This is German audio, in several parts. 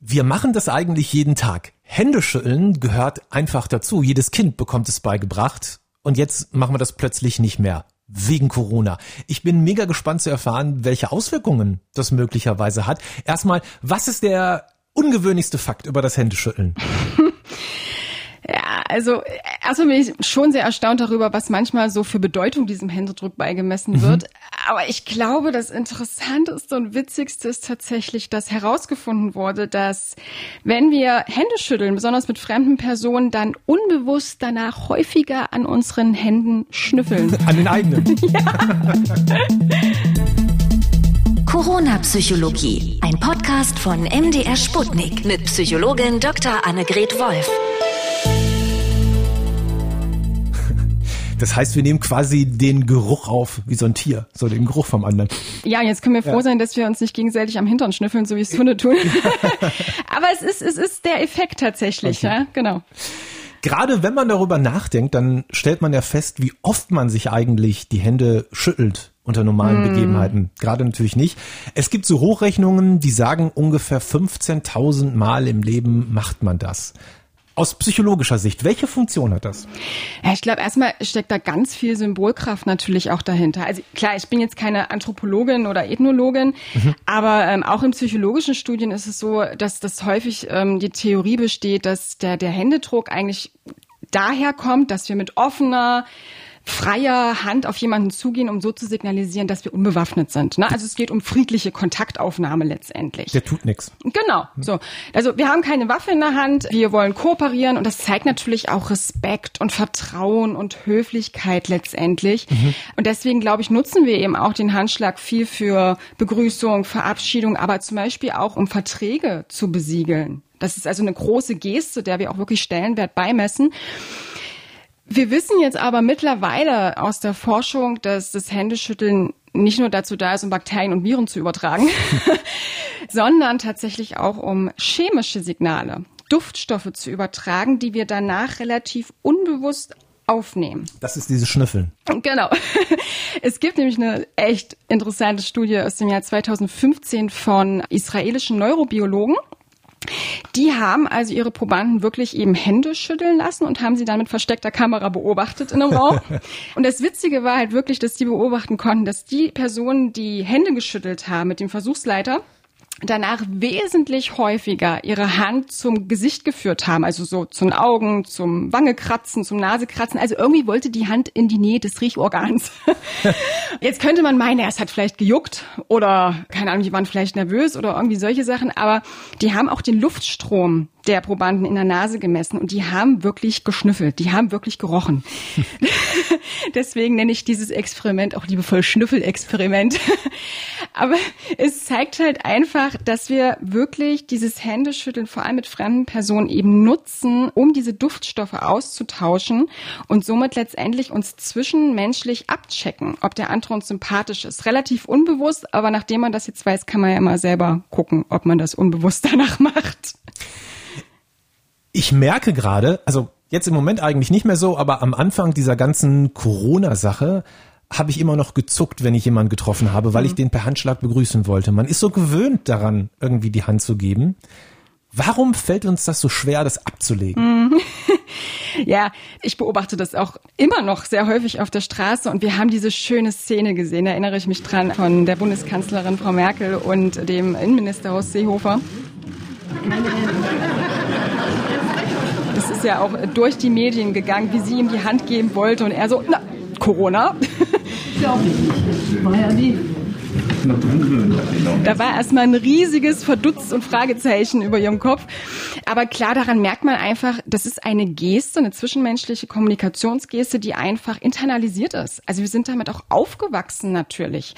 Wir machen das eigentlich jeden Tag. Händeschütteln gehört einfach dazu. Jedes Kind bekommt es beigebracht. Und jetzt machen wir das plötzlich nicht mehr. Wegen Corona. Ich bin mega gespannt zu erfahren, welche Auswirkungen das möglicherweise hat. Erstmal, was ist der ungewöhnlichste Fakt über das Händeschütteln? Ja, also erstmal bin ich schon sehr erstaunt darüber, was manchmal so für Bedeutung diesem Händedruck beigemessen mhm. Aber ich glaube, das Interessanteste und Witzigste ist tatsächlich, dass herausgefunden wurde, dass wenn wir Hände schütteln, besonders mit fremden Personen, dann unbewusst danach häufiger an unseren Händen schnüffeln. An den eigenen. ja. Corona-Psychologie, ein Podcast von MDR Sputnik mit Psychologin Dr. Annegret Wolf. Das heißt, wir nehmen quasi den Geruch auf, wie so ein Tier, so den Geruch vom anderen. Ja, jetzt können wir froh ja. sein, dass wir uns nicht gegenseitig am Hintern schnüffeln, so wie es Hunde tun. Aber es ist, es ist der Effekt tatsächlich, okay. ja, genau. Gerade wenn man darüber nachdenkt, dann stellt man ja fest, wie oft man sich eigentlich die Hände schüttelt unter normalen mm. Begebenheiten. Gerade natürlich nicht. Es gibt so Hochrechnungen, die sagen, ungefähr 15.000 Mal im Leben macht man das aus psychologischer Sicht, welche Funktion hat das? Ja, ich glaube, erstmal steckt da ganz viel Symbolkraft natürlich auch dahinter. Also klar, ich bin jetzt keine Anthropologin oder Ethnologin, mhm. aber ähm, auch in psychologischen Studien ist es so, dass das häufig ähm, die Theorie besteht, dass der, der Händedruck eigentlich daher kommt, dass wir mit offener, freier Hand auf jemanden zugehen, um so zu signalisieren, dass wir unbewaffnet sind. Ne? Also es geht um friedliche Kontaktaufnahme letztendlich. Der tut nichts. Genau. So. Also wir haben keine Waffe in der Hand, wir wollen kooperieren und das zeigt natürlich auch Respekt und Vertrauen und Höflichkeit letztendlich. Mhm. Und deswegen, glaube ich, nutzen wir eben auch den Handschlag viel für Begrüßung, Verabschiedung, aber zum Beispiel auch um Verträge zu besiegeln. Das ist also eine große Geste, der wir auch wirklich Stellenwert beimessen. Wir wissen jetzt aber mittlerweile aus der Forschung, dass das Händeschütteln nicht nur dazu da ist, um Bakterien und Viren zu übertragen, sondern tatsächlich auch um chemische Signale, Duftstoffe zu übertragen, die wir danach relativ unbewusst aufnehmen. Das ist dieses Schnüffeln. Genau. Es gibt nämlich eine echt interessante Studie aus dem Jahr 2015 von israelischen Neurobiologen. Die haben also ihre Probanden wirklich eben Hände schütteln lassen und haben sie dann mit versteckter Kamera beobachtet in einem Raum. Und das Witzige war halt wirklich, dass die beobachten konnten, dass die Personen, die Hände geschüttelt haben mit dem Versuchsleiter, danach wesentlich häufiger ihre Hand zum Gesicht geführt haben, also so zu den Augen, zum Wangekratzen, zum Nasekratzen. Also irgendwie wollte die Hand in die Nähe des Riechorgans. Jetzt könnte man meinen, es hat vielleicht gejuckt oder keine Ahnung, die waren vielleicht nervös oder irgendwie solche Sachen, aber die haben auch den Luftstrom der Probanden in der Nase gemessen und die haben wirklich geschnüffelt, die haben wirklich gerochen. Deswegen nenne ich dieses Experiment auch liebevoll Schnüffelexperiment. Aber es zeigt halt einfach, dass wir wirklich dieses Händeschütteln vor allem mit fremden Personen eben nutzen, um diese Duftstoffe auszutauschen und somit letztendlich uns zwischenmenschlich abchecken, ob der andere uns sympathisch ist. Relativ unbewusst, aber nachdem man das jetzt weiß, kann man ja immer selber gucken, ob man das unbewusst danach macht ich merke gerade, also jetzt im Moment eigentlich nicht mehr so, aber am Anfang dieser ganzen Corona-Sache habe ich immer noch gezuckt, wenn ich jemanden getroffen habe, weil mhm. ich den per Handschlag begrüßen wollte. Man ist so gewöhnt daran, irgendwie die Hand zu geben. Warum fällt uns das so schwer, das abzulegen? Mhm. Ja, ich beobachte das auch immer noch sehr häufig auf der Straße und wir haben diese schöne Szene gesehen, da erinnere ich mich dran, von der Bundeskanzlerin Frau Merkel und dem Innenminister Horst Seehofer. Das ist ja auch durch die Medien gegangen, wie sie ihm die Hand geben wollte und er so, na, Corona. Glaube ich nicht. War ja nie. Da war erstmal ein riesiges Verdutz und Fragezeichen über ihrem Kopf. Aber klar, daran merkt man einfach, das ist eine Geste, eine zwischenmenschliche Kommunikationsgeste, die einfach internalisiert ist. Also wir sind damit auch aufgewachsen natürlich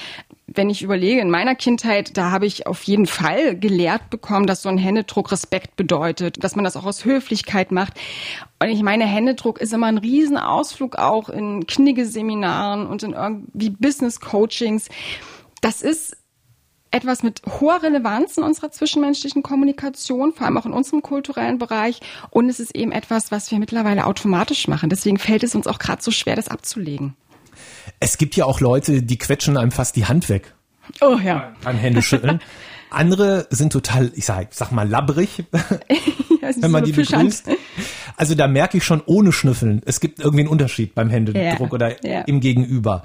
wenn ich überlege, in meiner Kindheit, da habe ich auf jeden Fall gelehrt bekommen, dass so ein Händedruck Respekt bedeutet, dass man das auch aus Höflichkeit macht. Und ich meine, Händedruck ist immer ein Riesenausflug auch in Knigge-Seminaren und in irgendwie Business-Coachings. Das ist etwas mit hoher Relevanz in unserer zwischenmenschlichen Kommunikation, vor allem auch in unserem kulturellen Bereich. Und es ist eben etwas, was wir mittlerweile automatisch machen. Deswegen fällt es uns auch gerade so schwer, das abzulegen. Es gibt ja auch Leute, die quetschen einem fast die Hand weg. Oh ja. Beim Händeschütteln. Andere sind total, ich sag, sag mal, labbrig, wenn man so die begrüßt. Also da merke ich schon ohne Schnüffeln, es gibt irgendwie einen Unterschied beim Händedruck ja, oder ja. im Gegenüber.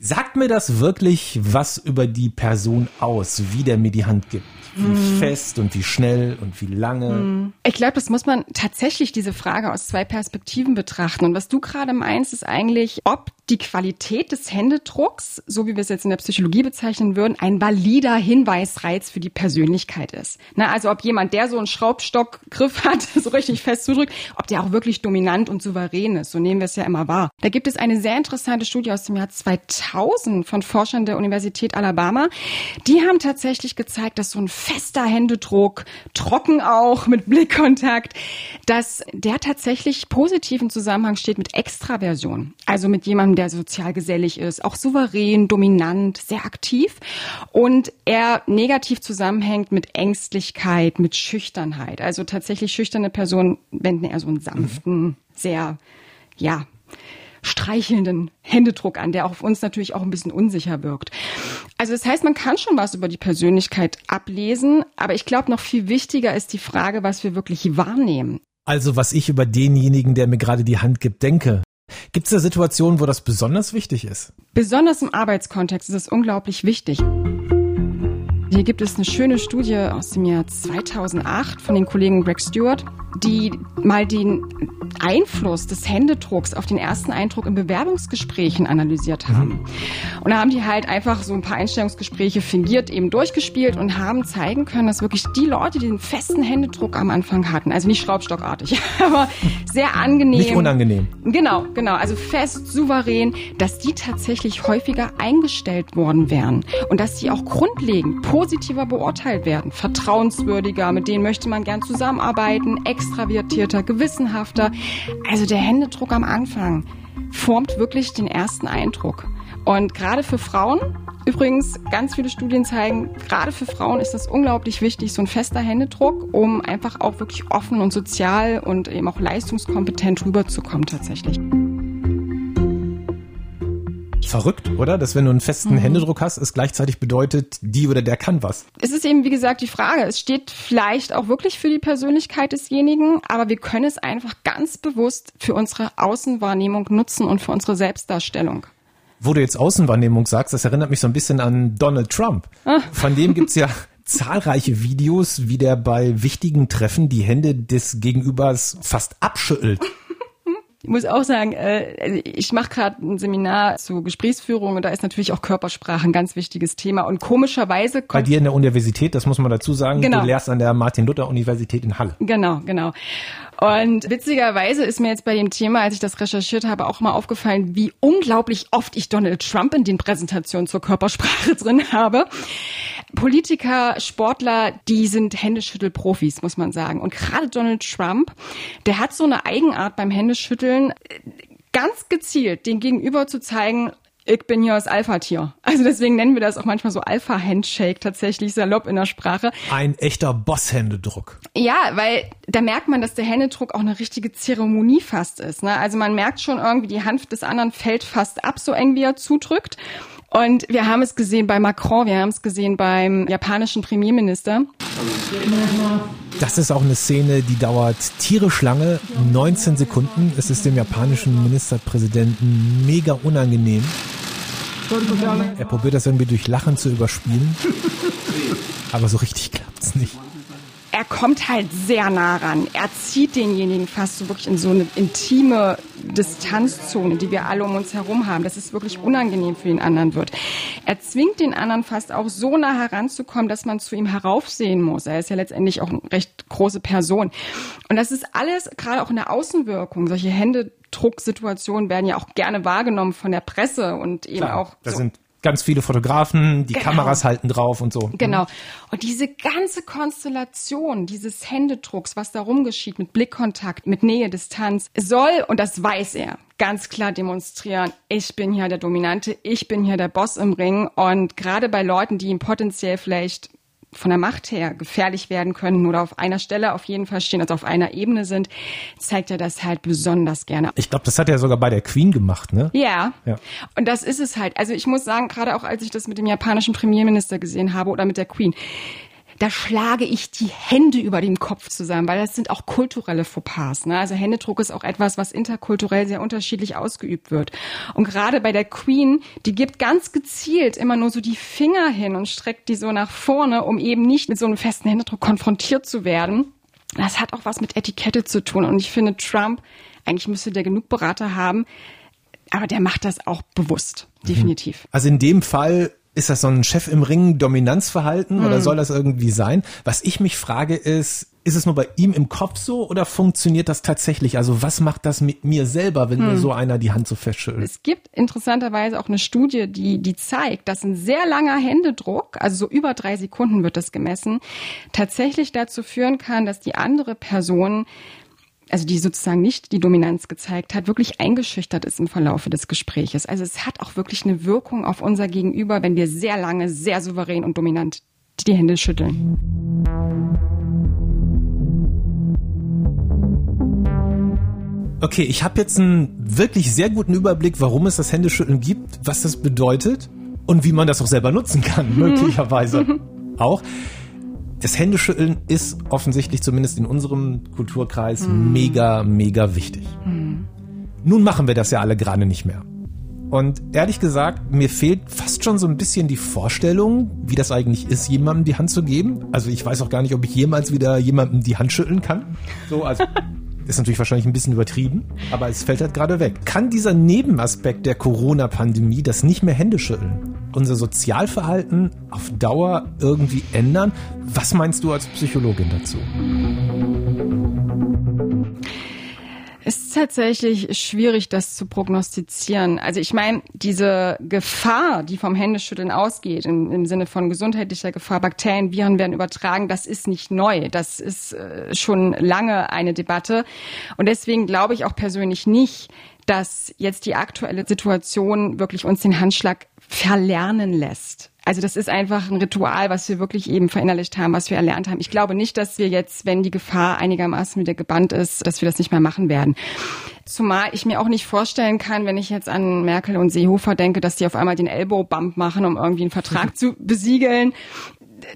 Sagt mir das wirklich was über die Person aus, wie der mir die Hand gibt? Wie hm. fest und wie schnell und wie lange? Hm. Ich glaube, das muss man tatsächlich diese Frage aus zwei Perspektiven betrachten. Und was du gerade meinst, ist eigentlich, ob die Qualität des Händedrucks, so wie wir es jetzt in der Psychologie bezeichnen würden, ein valider Hinweisreiz für die Persönlichkeit ist. Na, also ob jemand, der so einen Schraubstockgriff hat, so richtig fest zudrückt, ob der auch wirklich dominant und souverän ist. So nehmen wir es ja immer wahr. Da gibt es eine sehr interessante Studie aus dem Jahr 2000 von Forschern der Universität Alabama. Die haben tatsächlich gezeigt, dass so ein fester Händedruck, trocken auch, mit Blickkontakt, dass der tatsächlich positiven Zusammenhang steht mit Extraversion. Also mit jemandem, der sozial gesellig ist, auch souverän, dominant, sehr aktiv und er negativ zusammenhängt mit Ängstlichkeit, mit Schüchternheit. Also tatsächlich schüchterne Personen wenden eher so einen sanften, mhm. sehr, ja, streichelnden Händedruck an, der auf uns natürlich auch ein bisschen unsicher wirkt. Also das heißt, man kann schon was über die Persönlichkeit ablesen, aber ich glaube, noch viel wichtiger ist die Frage, was wir wirklich wahrnehmen. Also was ich über denjenigen, der mir gerade die Hand gibt, denke. Gibt es da Situationen, wo das besonders wichtig ist? Besonders im Arbeitskontext ist es unglaublich wichtig. Hier gibt es eine schöne Studie aus dem Jahr 2008 von den Kollegen Greg Stewart, die mal den Einfluss des Händedrucks auf den ersten Eindruck in Bewerbungsgesprächen analysiert haben. Mhm. Und da haben die halt einfach so ein paar Einstellungsgespräche fingiert eben durchgespielt und haben zeigen können, dass wirklich die Leute, die den festen Händedruck am Anfang hatten, also nicht schraubstockartig, aber sehr angenehm. Nicht unangenehm. Genau, genau, also fest, souverän, dass die tatsächlich häufiger eingestellt worden wären und dass die auch grundlegend positiver beurteilt werden, vertrauenswürdiger, mit denen möchte man gern zusammenarbeiten, extravertierter, gewissenhafter. Also der Händedruck am Anfang formt wirklich den ersten Eindruck. Und gerade für Frauen, übrigens, ganz viele Studien zeigen, gerade für Frauen ist das unglaublich wichtig, so ein fester Händedruck, um einfach auch wirklich offen und sozial und eben auch leistungskompetent rüberzukommen tatsächlich. Verrückt, oder? Dass wenn du einen festen mhm. Händedruck hast, es gleichzeitig bedeutet, die oder der kann was. Es ist eben, wie gesagt, die Frage. Es steht vielleicht auch wirklich für die Persönlichkeit desjenigen, aber wir können es einfach ganz bewusst für unsere Außenwahrnehmung nutzen und für unsere Selbstdarstellung. Wo du jetzt Außenwahrnehmung sagst, das erinnert mich so ein bisschen an Donald Trump. Ah. Von dem gibt's ja zahlreiche Videos, wie der bei wichtigen Treffen die Hände des Gegenübers fast abschüttelt. Ich muss auch sagen, äh, ich mache gerade ein Seminar zu Gesprächsführung und da ist natürlich auch Körpersprache ein ganz wichtiges Thema. Und komischerweise bei dir in der Universität, das muss man dazu sagen, genau. du lehrst an der Martin-Luther-Universität in Halle. Genau, genau. Und witzigerweise ist mir jetzt bei dem Thema, als ich das recherchiert habe, auch mal aufgefallen, wie unglaublich oft ich Donald Trump in den Präsentationen zur Körpersprache drin habe. Politiker, Sportler, die sind Händeschüttelprofis, muss man sagen. Und gerade Donald Trump, der hat so eine Eigenart beim Händeschütteln, ganz gezielt den Gegenüber zu zeigen, ich bin hier das Alpha-Tier. Also deswegen nennen wir das auch manchmal so Alpha-Handshake tatsächlich salopp in der Sprache. Ein echter Boss-Händedruck. Ja, weil da merkt man, dass der Händedruck auch eine richtige Zeremonie fast ist. Ne? Also man merkt schon irgendwie, die Hand des anderen fällt fast ab, so eng wie er zudrückt. Und wir haben es gesehen bei Macron, wir haben es gesehen beim japanischen Premierminister. Das ist auch eine Szene, die dauert tierisch lange, 19 Sekunden. Es ist dem japanischen Ministerpräsidenten mega unangenehm. Er probiert das irgendwie durch Lachen zu überspielen. Aber so richtig klappt's nicht er kommt halt sehr nah ran. Er zieht denjenigen fast so wirklich in so eine intime Distanzzone, die wir alle um uns herum haben, dass es wirklich unangenehm für den anderen wird. Er zwingt den anderen fast auch so nah heranzukommen, dass man zu ihm heraufsehen muss. Er ist ja letztendlich auch eine recht große Person. Und das ist alles gerade auch in der Außenwirkung. Solche Händedrucksituationen werden ja auch gerne wahrgenommen von der Presse und eben Klar, auch. Das so. sind ganz viele Fotografen, die genau. Kameras halten drauf und so. Genau. Und diese ganze Konstellation dieses Händedrucks, was darum geschieht, mit Blickkontakt, mit Nähe, Distanz, soll, und das weiß er, ganz klar demonstrieren, ich bin hier der Dominante, ich bin hier der Boss im Ring. Und gerade bei Leuten, die ihm potenziell vielleicht von der Macht her gefährlich werden können oder auf einer Stelle auf jeden Fall stehen, also auf einer Ebene sind, zeigt er das halt besonders gerne. Ich glaube, das hat er sogar bei der Queen gemacht, ne? Ja. Ja. Und das ist es halt. Also ich muss sagen, gerade auch als ich das mit dem japanischen Premierminister gesehen habe oder mit der Queen, da schlage ich die Hände über dem Kopf zusammen, weil das sind auch kulturelle Fauxpas. Ne? Also Händedruck ist auch etwas, was interkulturell sehr unterschiedlich ausgeübt wird. Und gerade bei der Queen, die gibt ganz gezielt immer nur so die Finger hin und streckt die so nach vorne, um eben nicht mit so einem festen Händedruck konfrontiert zu werden. Das hat auch was mit Etikette zu tun. Und ich finde, Trump, eigentlich müsste der genug Berater haben, aber der macht das auch bewusst, definitiv. Also in dem Fall ist das so ein Chef im Ring Dominanzverhalten oder soll das irgendwie sein? Was ich mich frage ist, ist es nur bei ihm im Kopf so oder funktioniert das tatsächlich? Also was macht das mit mir selber, wenn mir so einer die Hand so festschüttelt? Es gibt interessanterweise auch eine Studie, die, die zeigt, dass ein sehr langer Händedruck, also so über drei Sekunden wird das gemessen, tatsächlich dazu führen kann, dass die andere Person also die sozusagen nicht die Dominanz gezeigt hat, wirklich eingeschüchtert ist im Verlaufe des Gespräches. Also es hat auch wirklich eine Wirkung auf unser Gegenüber, wenn wir sehr lange, sehr souverän und dominant die Hände schütteln. Okay, ich habe jetzt einen wirklich sehr guten Überblick, warum es das Händeschütteln gibt, was das bedeutet und wie man das auch selber nutzen kann, möglicherweise auch. Das Händeschütteln ist offensichtlich zumindest in unserem Kulturkreis mega, mega wichtig. Nun machen wir das ja alle gerade nicht mehr. Und ehrlich gesagt, mir fehlt fast schon so ein bisschen die Vorstellung, wie das eigentlich ist, jemandem die Hand zu geben. Also ich weiß auch gar nicht, ob ich jemals wieder jemandem die Hand schütteln kann. So, also ist natürlich wahrscheinlich ein bisschen übertrieben, aber es fällt halt gerade weg. Kann dieser Nebenaspekt der Corona-Pandemie, das nicht mehr Hände schütteln, unser Sozialverhalten auf Dauer irgendwie ändern? Was meinst du als Psychologin dazu? Ist tatsächlich schwierig, das zu prognostizieren. Also ich meine, diese Gefahr, die vom Händeschütteln ausgeht, im, im Sinne von gesundheitlicher Gefahr, Bakterien, Viren werden übertragen, das ist nicht neu. Das ist äh, schon lange eine Debatte. Und deswegen glaube ich auch persönlich nicht, dass jetzt die aktuelle Situation wirklich uns den Handschlag verlernen lässt. Also das ist einfach ein Ritual, was wir wirklich eben verinnerlicht haben, was wir erlernt haben. Ich glaube nicht, dass wir jetzt, wenn die Gefahr einigermaßen wieder gebannt ist, dass wir das nicht mehr machen werden. Zumal ich mir auch nicht vorstellen kann, wenn ich jetzt an Merkel und Seehofer denke, dass die auf einmal den Elbow-Bump machen, um irgendwie einen Vertrag zu besiegeln.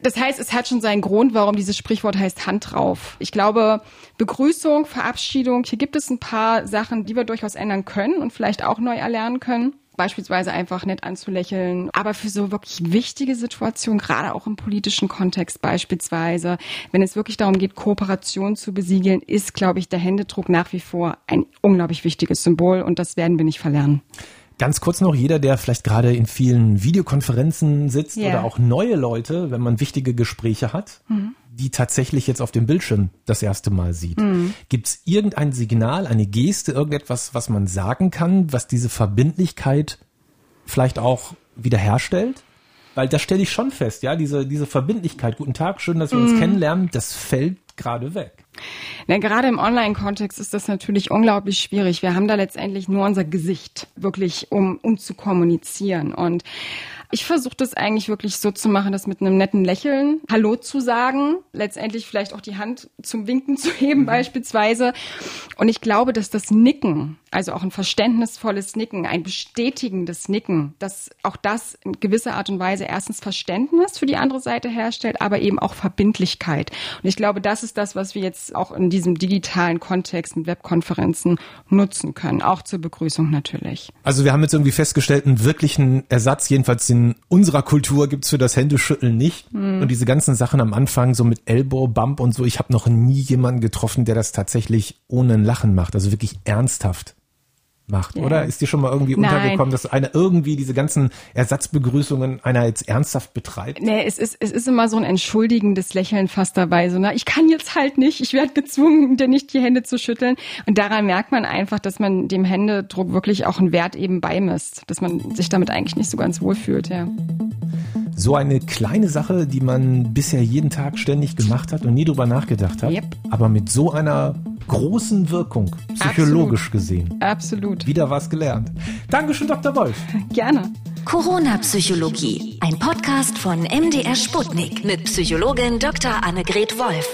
Das heißt, es hat schon seinen Grund, warum dieses Sprichwort heißt Hand drauf. Ich glaube, Begrüßung, Verabschiedung, hier gibt es ein paar Sachen, die wir durchaus ändern können und vielleicht auch neu erlernen können beispielsweise einfach nett anzulächeln. Aber für so wirklich wichtige Situationen, gerade auch im politischen Kontext beispielsweise, wenn es wirklich darum geht, Kooperation zu besiegeln, ist, glaube ich, der Händedruck nach wie vor ein unglaublich wichtiges Symbol und das werden wir nicht verlernen. Ganz kurz noch, jeder, der vielleicht gerade in vielen Videokonferenzen sitzt Ja. oder auch neue Leute, wenn man wichtige Gespräche hat, die tatsächlich jetzt auf dem Bildschirm das erste Mal sieht. Gibt es irgendein Signal, eine Geste, irgendetwas, was man sagen kann, was diese Verbindlichkeit vielleicht auch wiederherstellt? Weil das stelle ich schon fest, ja, diese, diese Verbindlichkeit, guten Tag, schön, dass wir uns kennenlernen, das fällt gerade weg. Ja, gerade im Online-Kontext ist das natürlich unglaublich schwierig. Wir haben da letztendlich nur unser Gesicht wirklich, um, um zu kommunizieren. Und ich versuche das eigentlich wirklich so zu machen, das mit einem netten Lächeln Hallo zu sagen, letztendlich vielleicht auch die Hand zum Winken zu heben beispielsweise. Und ich glaube, dass das Nicken, also auch ein verständnisvolles Nicken, ein bestätigendes Nicken, dass auch das in gewisser Art und Weise erstens Verständnis für die andere Seite herstellt, aber eben auch Verbindlichkeit. Und ich glaube, das ist das, was wir jetzt auch in diesem digitalen Kontext mit Webkonferenzen nutzen können, auch zur Begrüßung natürlich. Also wir haben jetzt irgendwie festgestellt, einen wirklichen Ersatz, jedenfalls in unserer Kultur gibt's für das Händeschütteln nicht. Und diese ganzen Sachen am Anfang, so mit Elbow, Bump und so, ich habe noch nie jemanden getroffen, der das tatsächlich ohne ein Lachen macht, also wirklich ernsthaft macht, Ja. oder? Ist dir schon mal irgendwie Nein. untergekommen, dass einer irgendwie diese ganzen Ersatzbegrüßungen einer jetzt ernsthaft betreibt? Nee, es ist, es ist immer so ein entschuldigendes Lächeln fast dabei. So, na, ich kann jetzt halt nicht, ich werde gezwungen, dir nicht die Hände zu schütteln. Und daran merkt man einfach, dass man dem Händedruck wirklich auch einen Wert eben beimisst, dass man sich damit eigentlich nicht so ganz wohl fühlt, ja. So eine kleine Sache, die man bisher jeden Tag ständig gemacht hat und nie drüber nachgedacht hat, Yep. aber mit so einer großen Wirkung, psychologisch gesehen. Absolut. Wieder was gelernt. Dankeschön, Dr. Wolf. Gerne. Corona-Psychologie. Ein Podcast von MDR Sputnik mit Psychologin Dr. Annegret Wolf.